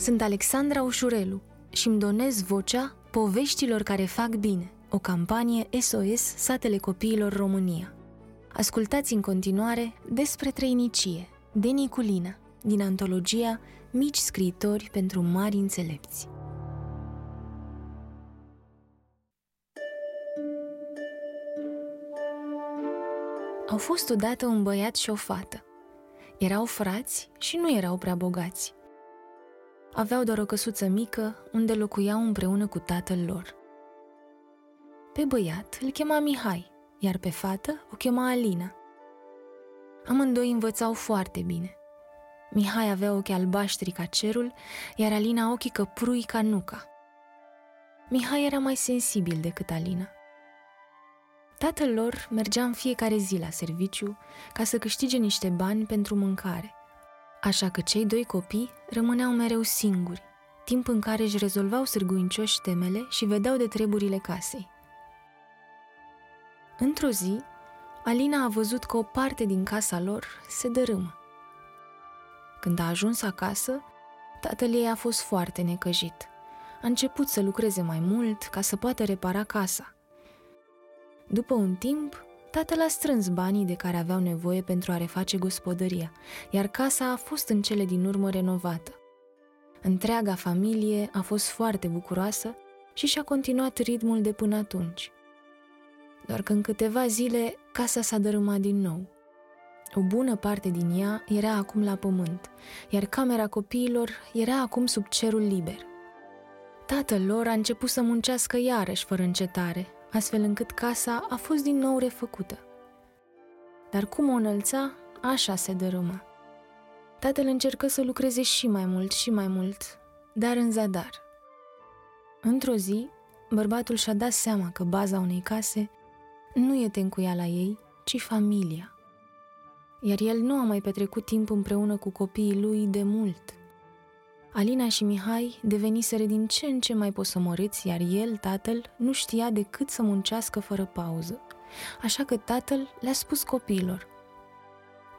Sunt Alexandra Ușurelu și îmi donez vocea poveștilor care fac bine, o campanie SOS Satele Copiilor România. Ascultați în continuare despre trăinicie, de Niculina, din antologia Mici scriitori pentru mari înțelepți. Au fost odată un băiat și o fată. Erau frați și nu erau prea bogați. Aveau doar o căsuță mică unde locuiau împreună cu tatăl lor. Pe băiat îl chema Mihai, iar pe fată o chema Alina. Amândoi învățau foarte bine. Mihai avea ochi albaștri ca cerul, iar Alina ochii căprui ca nuca. Mihai era mai sensibil decât Alina. Tatăl lor mergea în fiecare zi la serviciu ca să câștige niște bani pentru mâncare. Așa că cei doi copii rămâneau mereu singuri, timp în care își rezolvau sârguincioși temele și vedeau de treburile casei. Într-o zi, Alina a văzut că o parte din casa lor se dărâmă. Când a ajuns acasă, tatăl ei a fost foarte necăjit. A început să lucreze mai mult ca să poată repara casa. După un timp, tatăl a strâns banii de care aveau nevoie pentru a reface gospodăria, iar casa a fost în cele din urmă renovată. Întreaga familie a fost foarte bucuroasă și și-a continuat ritmul de până atunci. Doar că în câteva zile casa s-a dărâmat din nou. O bună parte din ea era acum la pământ, iar camera copiilor era acum sub cerul liber. Tatăl lor a început să muncească iarăși fără încetare, astfel încât casa a fost din nou refăcută. Dar cum o înălța, așa se dărâma. Tatăl încercă să lucreze și mai mult și mai mult, dar în zadar. Într-o zi, bărbatul și-a dat seama că baza unei case nu e tencuiala ei, ci familia. Iar el nu a mai petrecut timp împreună cu copiii lui de mult. Alina și Mihai deveniseră din ce în ce mai posomorâți, iar el, tatăl, nu știa decât să muncească fără pauză. Așa că tatăl le-a spus copiilor,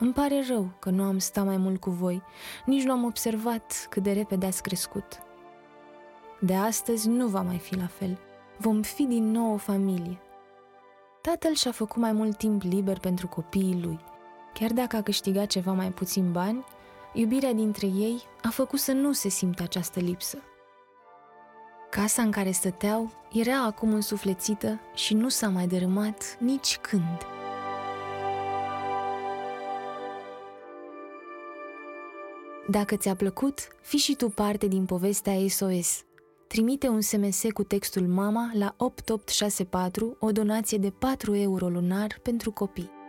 Îmi pare rău că nu am stat mai mult cu voi, nici nu am observat cât de repede ați crescut. De astăzi nu va mai fi la fel. Vom fi din nou o familie. Tatăl și-a făcut mai mult timp liber pentru copiii lui. Chiar dacă a câștigat ceva mai puțin bani, iubirea dintre ei a făcut să nu se simtă această lipsă. Casa în care stăteau era acum însuflețită și nu s-a mai dărâmat nici când. Dacă ți-a plăcut, fi și tu parte din povestea SOS. Trimite un SMS cu textul MAMA la 8864, o donație de 4 euro lunar pentru copii.